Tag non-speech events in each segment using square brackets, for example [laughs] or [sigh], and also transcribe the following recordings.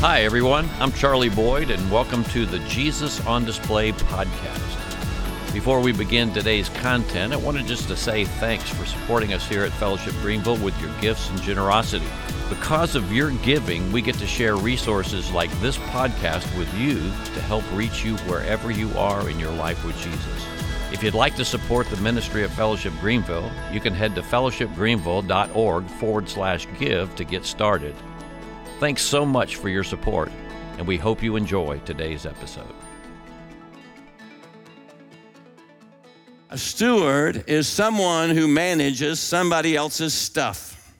Hi, everyone. I'm Charlie Boyd, and welcome to the Jesus on Display podcast. Before we begin today's content, I wanted just to say thanks for supporting us here at Fellowship Greenville with your gifts and generosity. Because of your giving, we get to share resources like this podcast with you to help reach you wherever you are in your life with Jesus. If you'd like to support the ministry of Fellowship Greenville, you can head to fellowshipgreenville.org forward slash give to get started. Thanks so much for your support, and we hope you enjoy today's episode. A steward is someone who manages somebody else's stuff.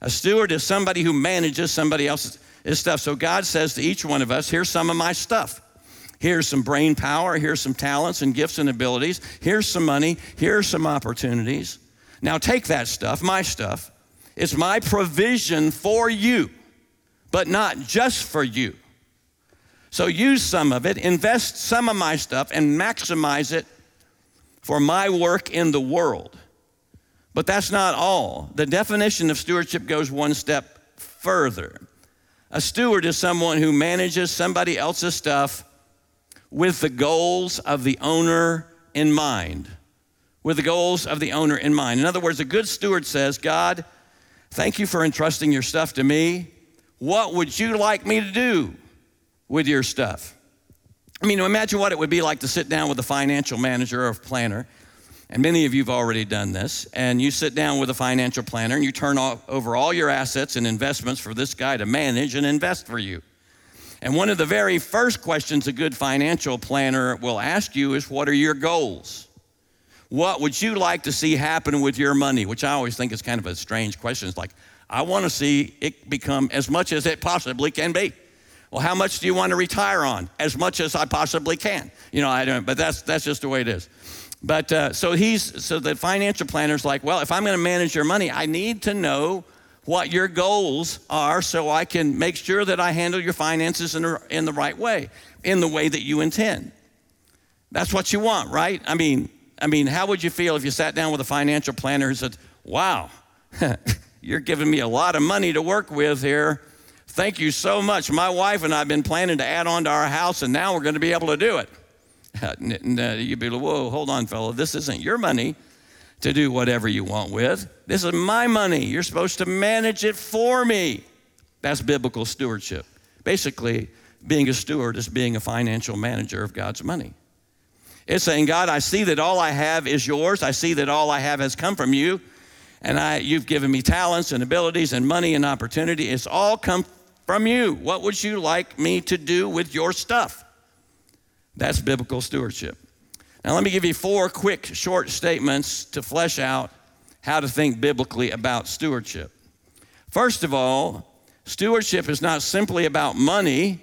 A steward is somebody who manages somebody else's stuff. So God says to each one of us, here's some of my stuff. Here's some brain power, here's some talents and gifts and abilities, here's some money, here's some opportunities. Now take that stuff, my stuff. It's my provision for you but not just for you. So use some of it, invest some of my stuff, and maximize it for my work in the world. But that's not all. The definition of stewardship goes one step further. A steward is someone who manages somebody else's stuff with the goals of the owner in mind. With the goals of the owner in mind. In other words, a good steward says, God, thank you for entrusting your stuff to me. What would you like me to do with your stuff? I mean, imagine what it would be like to sit down with a financial manager or planner. And many of you have already done this. And you sit down with a financial planner and you turn over all your assets and investments for this guy to manage and invest for you. And one of the very first questions a good financial planner will ask you is What are your goals? What would you like to see happen with your money? Which I always think is kind of a strange question. It's like, I want to see it become as much as it possibly can be. Well, how much do you want to retire on? As much as I possibly can. You know, I don't, but that's, that's just the way it is. But uh, so he's, so the financial planner's like, well, if I'm going to manage your money, I need to know what your goals are so I can make sure that I handle your finances in, the, in the right way, in the way that you intend. That's what you want, right? I mean, I mean, how would you feel if you sat down with a financial planner and said, wow, [laughs] You're giving me a lot of money to work with here. Thank you so much. My wife and I have been planning to add on to our house, and now we're going to be able to do it. [laughs] Uh, you'd be like, whoa, hold on, fellow. This isn't your money to do whatever you want with. This is my money. You're supposed to manage it for me. That's biblical stewardship. Basically, being a steward is being a financial manager of God's money. It's saying, God, I see that all I have is yours. I see that all I have has come from you and I, you've given me talents and abilities and money and opportunity. It's all come from you. What would you like me to do with your stuff? That's biblical stewardship. Now, let me give you four quick, short statements to flesh out how to think biblically about stewardship. First of all, stewardship is not simply about money,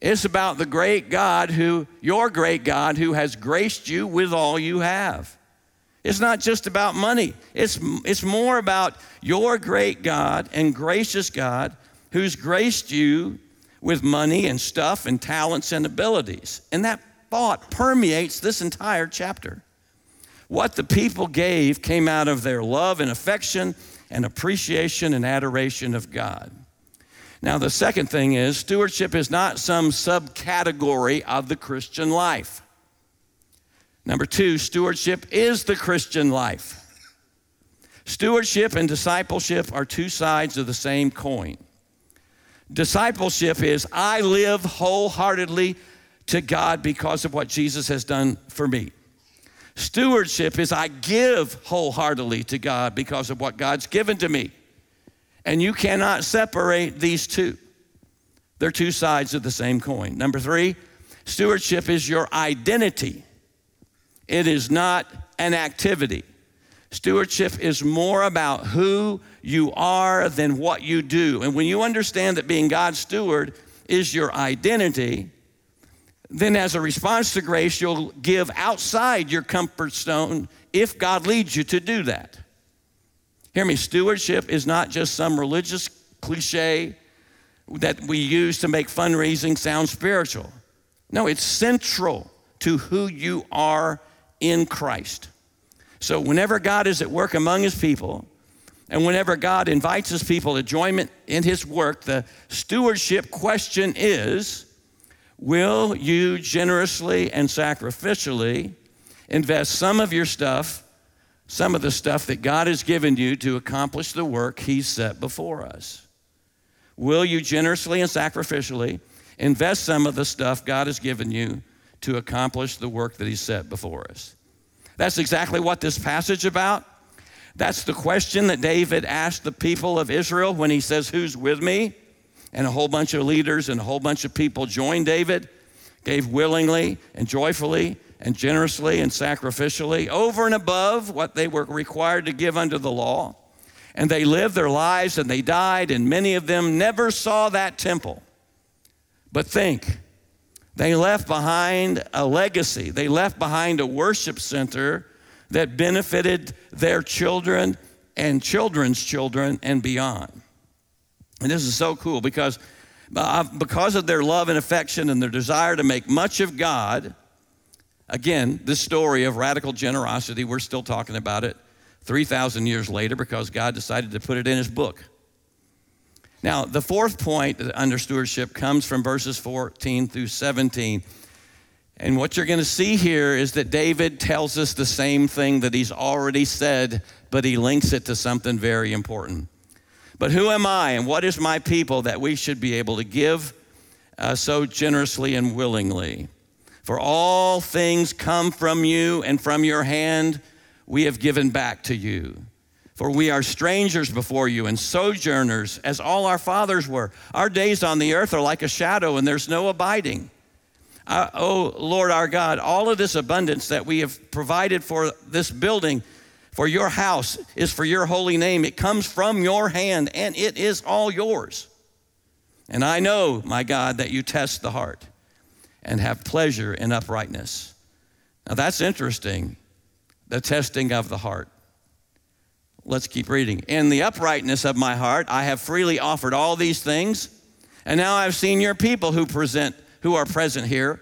it's about the great God who, your great God, who has graced you with all you have. It's not just about money, it's, it's more about your great God and gracious God who's graced you with money and stuff and talents and abilities. And that thought permeates this entire chapter. What the people gave came out of their love and affection and appreciation and adoration of God. Now, the second thing is stewardship is not some subcategory of the Christian life. Number two, stewardship is the Christian life. Stewardship and discipleship are two sides of the same coin. Discipleship is I live wholeheartedly to God because of what Jesus has done for me. Stewardship is I give wholeheartedly to God because of what God's given to me. And you cannot separate these two. They're two sides of the same coin. Number three, stewardship is your identity. It is not an activity. Stewardship is more about who you are than what you do. And when you understand that being God's steward is your identity, then as a response to grace, you'll give outside your comfort zone if God leads you to do that. Hear me, stewardship is not just some religious cliche that we use to make fundraising sound spiritual. No, it's central to who you are in Christ. So, whenever God is at work among his people, And whenever God invites his people to join in his work, the stewardship question is Will you generously and sacrificially invest some of your stuff, some of the stuff that God has given you to accomplish the work he's set before us? Will you generously and sacrificially invest some of the stuff God has given you to accomplish the work that he set before us? That's exactly what this passage about. That's the question that David asked the people of Israel when he says, Who's with me? And a whole bunch of leaders and a whole bunch of people joined David, gave willingly and joyfully and generously and sacrificially over and above what they were required to give under the law. And they lived their lives and they died, and many of them never saw that temple. But think, they left behind a legacy, they left behind a worship center that benefited their children and children's children and beyond. And this is so cool because, uh, because of their love and affection and their desire to make much of God, again, this story of radical generosity, we're still talking about it 3,000 years later because God decided to put it in His book. Now, the fourth point under stewardship comes from verses 14 through 17. And what you're going to see here is that David tells us the same thing that he's already said, but he links it to something very important. But who am I and what is my people that we should be able to give uh, so generously and willingly? For all things come from you, and from your hand we have given back to you. For we are strangers before you and sojourners, as all our fathers were. Our days on the earth are like a shadow, and there's no abiding. Uh, oh, Lord our God, all of this abundance that we have provided for this building, for your house, is for your holy name. It comes from your hand, and it is all yours. And I know, my God, that you test the heart and have pleasure in uprightness. Now that's interesting, the testing of the heart. Let's keep reading. In the uprightness of my heart, I have freely offered all these things, and now I've seen your people who present, who are present here,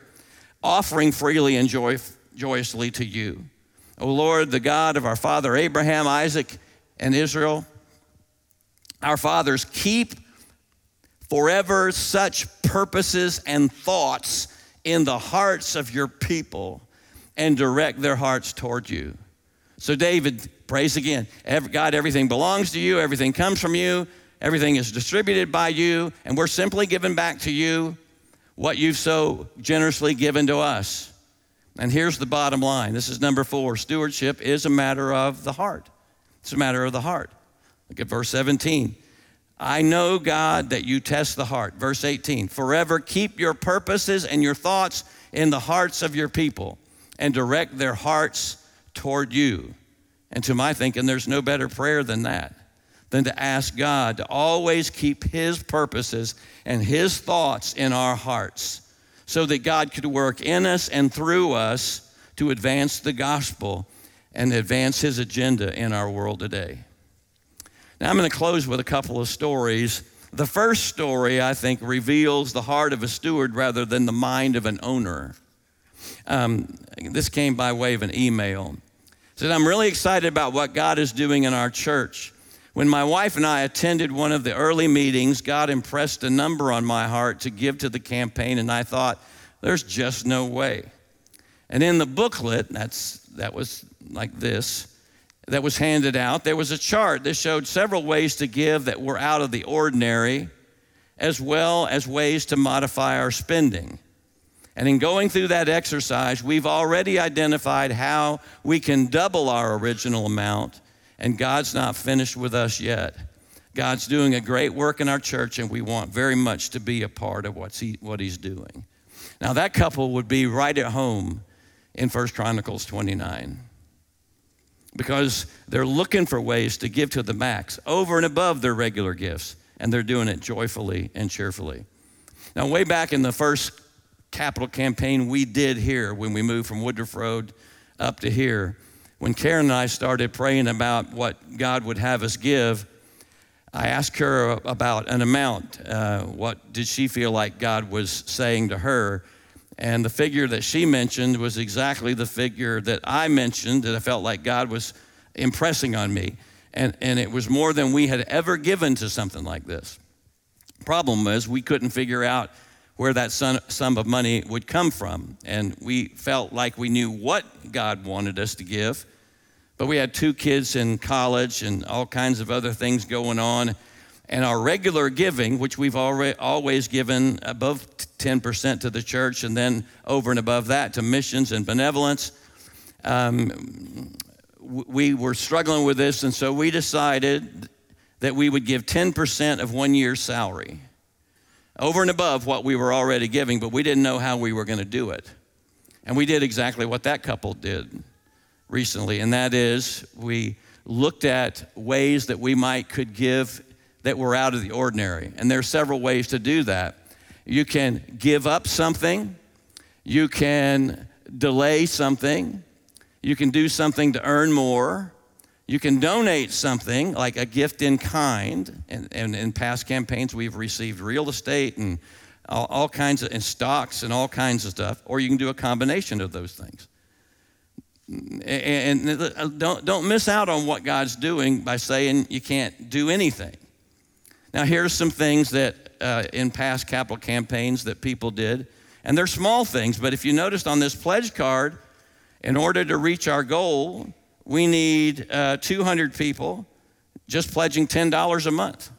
offering freely and joy, joyously to you. O Lord, the God of our father Abraham, Isaac, and Israel, our fathers, keep forever such purposes and thoughts in the hearts of your people and direct their hearts toward you. So David prays again God, everything belongs to you, everything comes from you, everything is distributed by you, and we're simply giving back to you what you've so generously given to us. And here's the bottom line this is number four stewardship is a matter of the heart. It's a matter of the heart. Look at verse 17. I know, God, that you test the heart. Verse 18, forever keep your purposes and your thoughts in the hearts of your people and direct their hearts toward you. And to my thinking, there's no better prayer than that, than to ask God to always keep His purposes and His thoughts in our hearts so that God could work in us and through us to advance the gospel and advance His agenda in our world today. Now, I'm going to close with a couple of stories. The first story, I think, reveals the heart of a steward rather than the mind of an owner. Um, this came by way of an email. Said, I'm really excited about what God is doing in our church. When my wife and I attended one of the early meetings, God impressed a number on my heart to give to the campaign, and I thought, there's just no way. And in the booklet, that's, that was like this, that was handed out, there was a chart that showed several ways to give that were out of the ordinary, as well as ways to modify our spending. And in going through that exercise, we've already identified how we can double our original amount, and God's not finished with us yet. God's doing a great work in our church, and we want very much to be a part of what's he, what He's doing. Now, that couple would be right at home in 1 Chronicles 29 because they're looking for ways to give to the max over and above their regular gifts, and they're doing it joyfully and cheerfully. Now, way back in the first capital campaign we did here when we moved from Woodruff Road up to here. When Karen and I started praying about what God would have us give, I asked her about an amount. Uh, what did she feel like God was saying to her? And the figure that she mentioned was exactly the figure that I mentioned that I felt like God was impressing on me. And, and it was more than we had ever given to something like this. Problem was, we couldn't figure out where that sum of money would come from. And we felt like we knew what God wanted us to give. But we had two kids in college and all kinds of other things going on. And our regular giving, which we've already, always given above 10% to the church and then over and above that to missions and benevolence, um, we were struggling with this. And so we decided that we would give 10% of one year's salary over and above what we were already giving, but we didn't know how we were going to do it. And we did exactly what that couple did recently, and that is we looked at ways that we might could give that were out of the ordinary. And there are several ways to do that. You can give up something, you can delay something, you can do something to earn more, you can donate something like a gift in kind. And, and in past campaigns, we've received real estate and all, all kinds of and stocks and all kinds of stuff. Or you can do a combination of those things. And, and don't, don't miss out on what God's doing by saying you can't do anything. Now, here's some things that uh, in past capital campaigns that people did. And they're small things, but if you noticed on this pledge card, in order to reach our goal, we need uh, 200 people just pledging $10 a month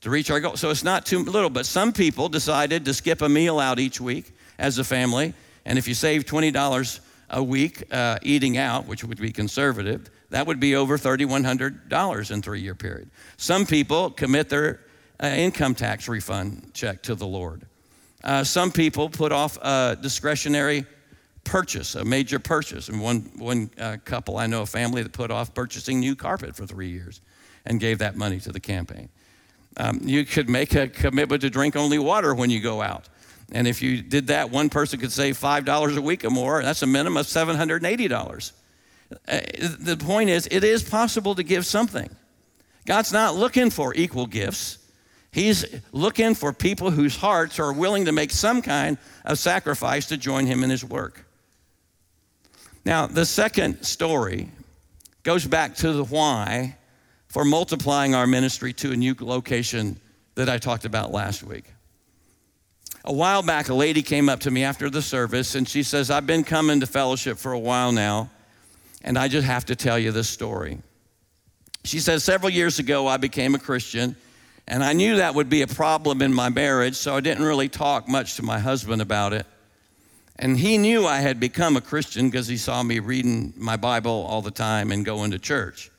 to reach our goal. So it's not too little, but some people decided to skip a meal out each week as a family. And if you save $20 a week uh, eating out, which would be conservative, that would be over $3,100 in three year period. Some people commit their uh, income tax refund check to the Lord. Uh, some people put off a discretionary purchase, a major purchase. And one, one uh, couple, I know a family that put off purchasing new carpet for three years and gave that money to the campaign. Um, you could make a commitment to drink only water when you go out. And if you did that, one person could save $5 a week or more. That's a minimum of $780. Uh, the point is, it is possible to give something. God's not looking for equal gifts. He's looking for people whose hearts are willing to make some kind of sacrifice to join him in his work. Now, the second story goes back to the why for multiplying our ministry to a new location that I talked about last week. A while back, a lady came up to me after the service and she says, I've been coming to fellowship for a while now, and I just have to tell you this story. She says, Several years ago, I became a Christian, and I knew that would be a problem in my marriage, so I didn't really talk much to my husband about it. And he knew I had become a Christian because he saw me reading my Bible all the time and going to church.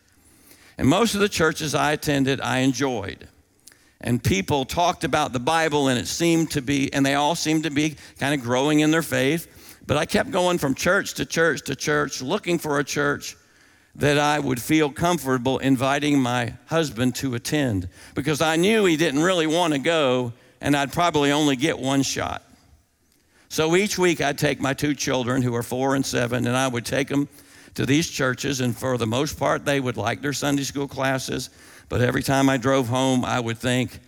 And most of the churches I attended, I enjoyed. And people talked about the Bible, and it seemed to be, and they all seemed to be kind of growing in their faith. But I kept going from church to church to church, looking for a church that I would feel comfortable inviting my husband to attend because I knew he didn't really want to go, and I'd probably only get one shot. So each week I'd take my two children, who are four and seven, and I would take them to these churches, and for the most part, they would like their Sunday school classes. But every time I drove home, I would think,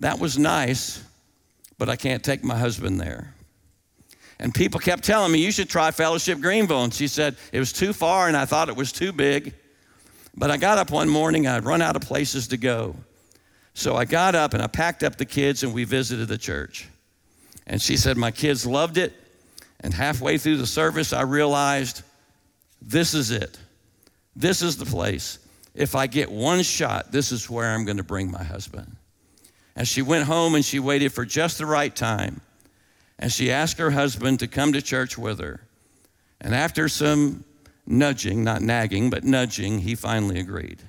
that was nice, but I can't take my husband there. And people kept telling me, you should try Fellowship Greenville. And she said, it was too far, and I thought it was too big. But I got up one morning, I'd run out of places to go. So I got up and I packed up the kids, and we visited the church. And she said, My kids loved it. And halfway through the service, I realized this is it. This is the place. If I get one shot, this is where I'm going to bring my husband. And she went home and she waited for just the right time. And she asked her husband to come to church with her. And after some nudging, not nagging, but nudging, he finally agreed.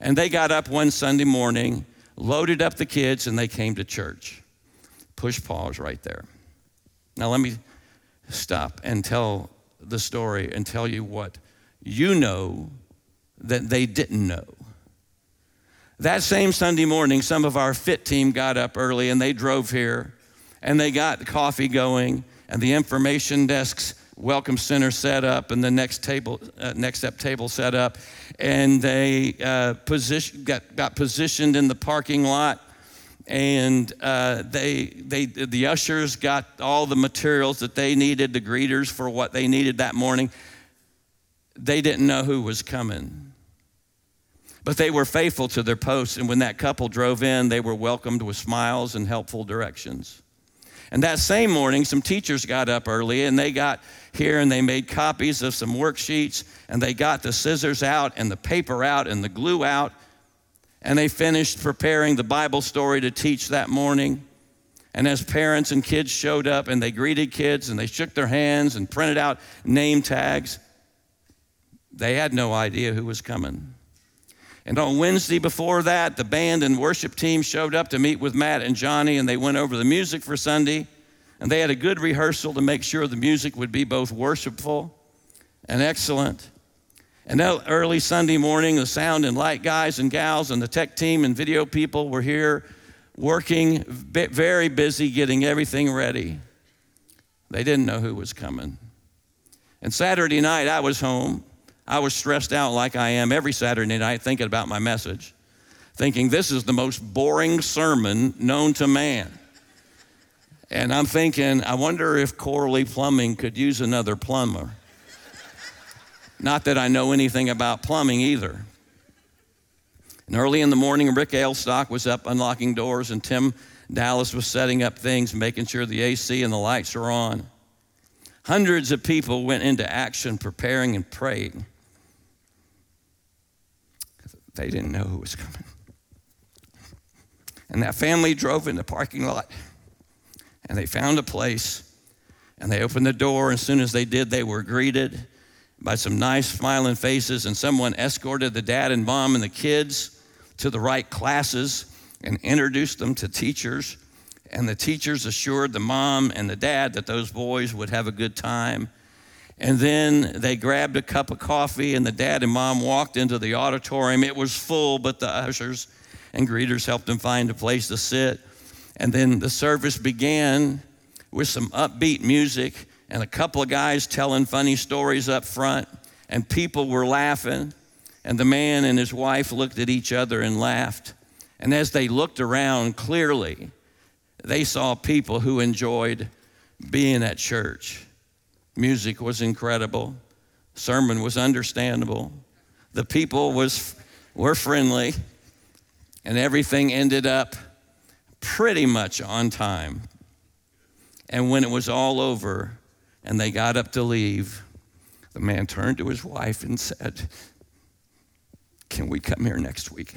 And they got up one Sunday morning, loaded up the kids, and they came to church push pause right there. Now, let me stop and tell the story and tell you what you know that they didn't know. That same Sunday morning, some of our fit team got up early and they drove here and they got coffee going and the information desks welcome center set up and the next table uh, next step table set up and they uh, position, got, got positioned in the parking lot and uh, they, they, the ushers got all the materials that they needed, the greeters for what they needed that morning. They didn't know who was coming. But they were faithful to their posts, and when that couple drove in, they were welcomed with smiles and helpful directions. And that same morning, some teachers got up early and they got here and they made copies of some worksheets and they got the scissors out and the paper out and the glue out and they finished preparing the Bible story to teach that morning. And as parents and kids showed up and they greeted kids and they shook their hands and printed out name tags, they had no idea who was coming. And on Wednesday before that, the band and worship team showed up to meet with Matt and Johnny, and they went over the music for Sunday. And they had a good rehearsal to make sure the music would be both worshipful and excellent. And that early Sunday morning, the sound and light guys and gals and the tech team and video people were here working, very busy getting everything ready. They didn't know who was coming. And Saturday night, I was home I was stressed out like I am every Saturday night thinking about my message, thinking this is the most boring sermon known to man. And I'm thinking, I wonder if Corley Plumbing could use another plumber. Not that I know anything about plumbing either. And early in the morning, Rick Ailstock was up unlocking doors, and Tim Dallas was setting up things, making sure the AC and the lights are on. Hundreds of people went into action, preparing and praying. They didn't know who was coming. And that family drove in the parking lot and they found a place and they opened the door. And as soon as they did, they were greeted by some nice smiling faces, and someone escorted the dad and mom and the kids to the right classes and introduced them to teachers. And the teachers assured the mom and the dad that those boys would have a good time and then they grabbed a cup of coffee, and the dad and mom walked into the auditorium. It was full, but the ushers and greeters helped them find a place to sit. And then the service began with some upbeat music and a couple of guys telling funny stories up front, and people were laughing. And the man and his wife looked at each other and laughed. And as they looked around, clearly, they saw people who enjoyed being at church. Music was incredible. Sermon was understandable. The people was, were friendly. And everything ended up pretty much on time. And when it was all over and they got up to leave, the man turned to his wife and said, Can we come here next week?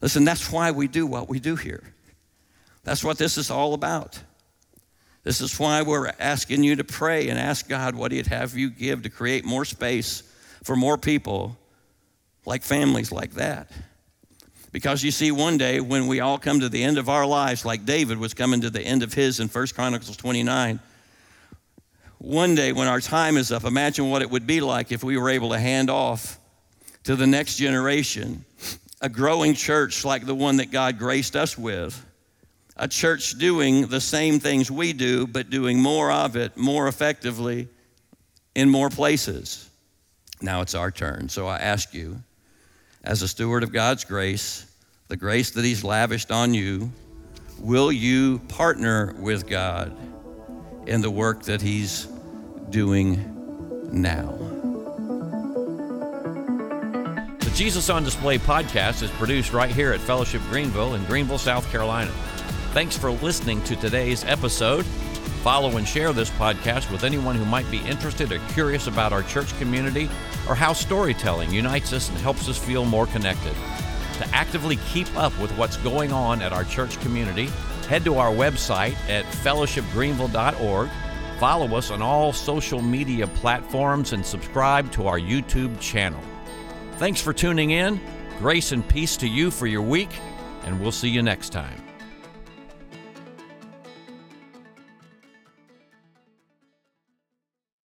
Listen, that's why we do what we do here. That's what this is all about. This is why we're asking you to pray and ask God what He'd have you give to create more space for more people like families like that. Because you see, one day when we all come to the end of our lives, like David was coming to the end of his in 1 Chronicles 29, one day when our time is up, imagine what it would be like if we were able to hand off to the next generation a growing church like the one that God graced us with a church doing the same things we do, but doing more of it more effectively in more places. Now it's our turn. So I ask you, as a steward of God's grace, the grace that He's lavished on you, will you partner with God in the work that He's doing now? The Jesus on Display podcast is produced right here at Fellowship Greenville in Greenville, South Carolina. Thanks for listening to today's episode. Follow and share this podcast with anyone who might be interested or curious about our church community or how storytelling unites us and helps us feel more connected. To actively keep up with what's going on at our church community, head to our website at fellowshipgreenville.org. Follow us on all social media platforms and subscribe to our YouTube channel. Thanks for tuning in. Grace and peace to you for your week, and we'll see you next time.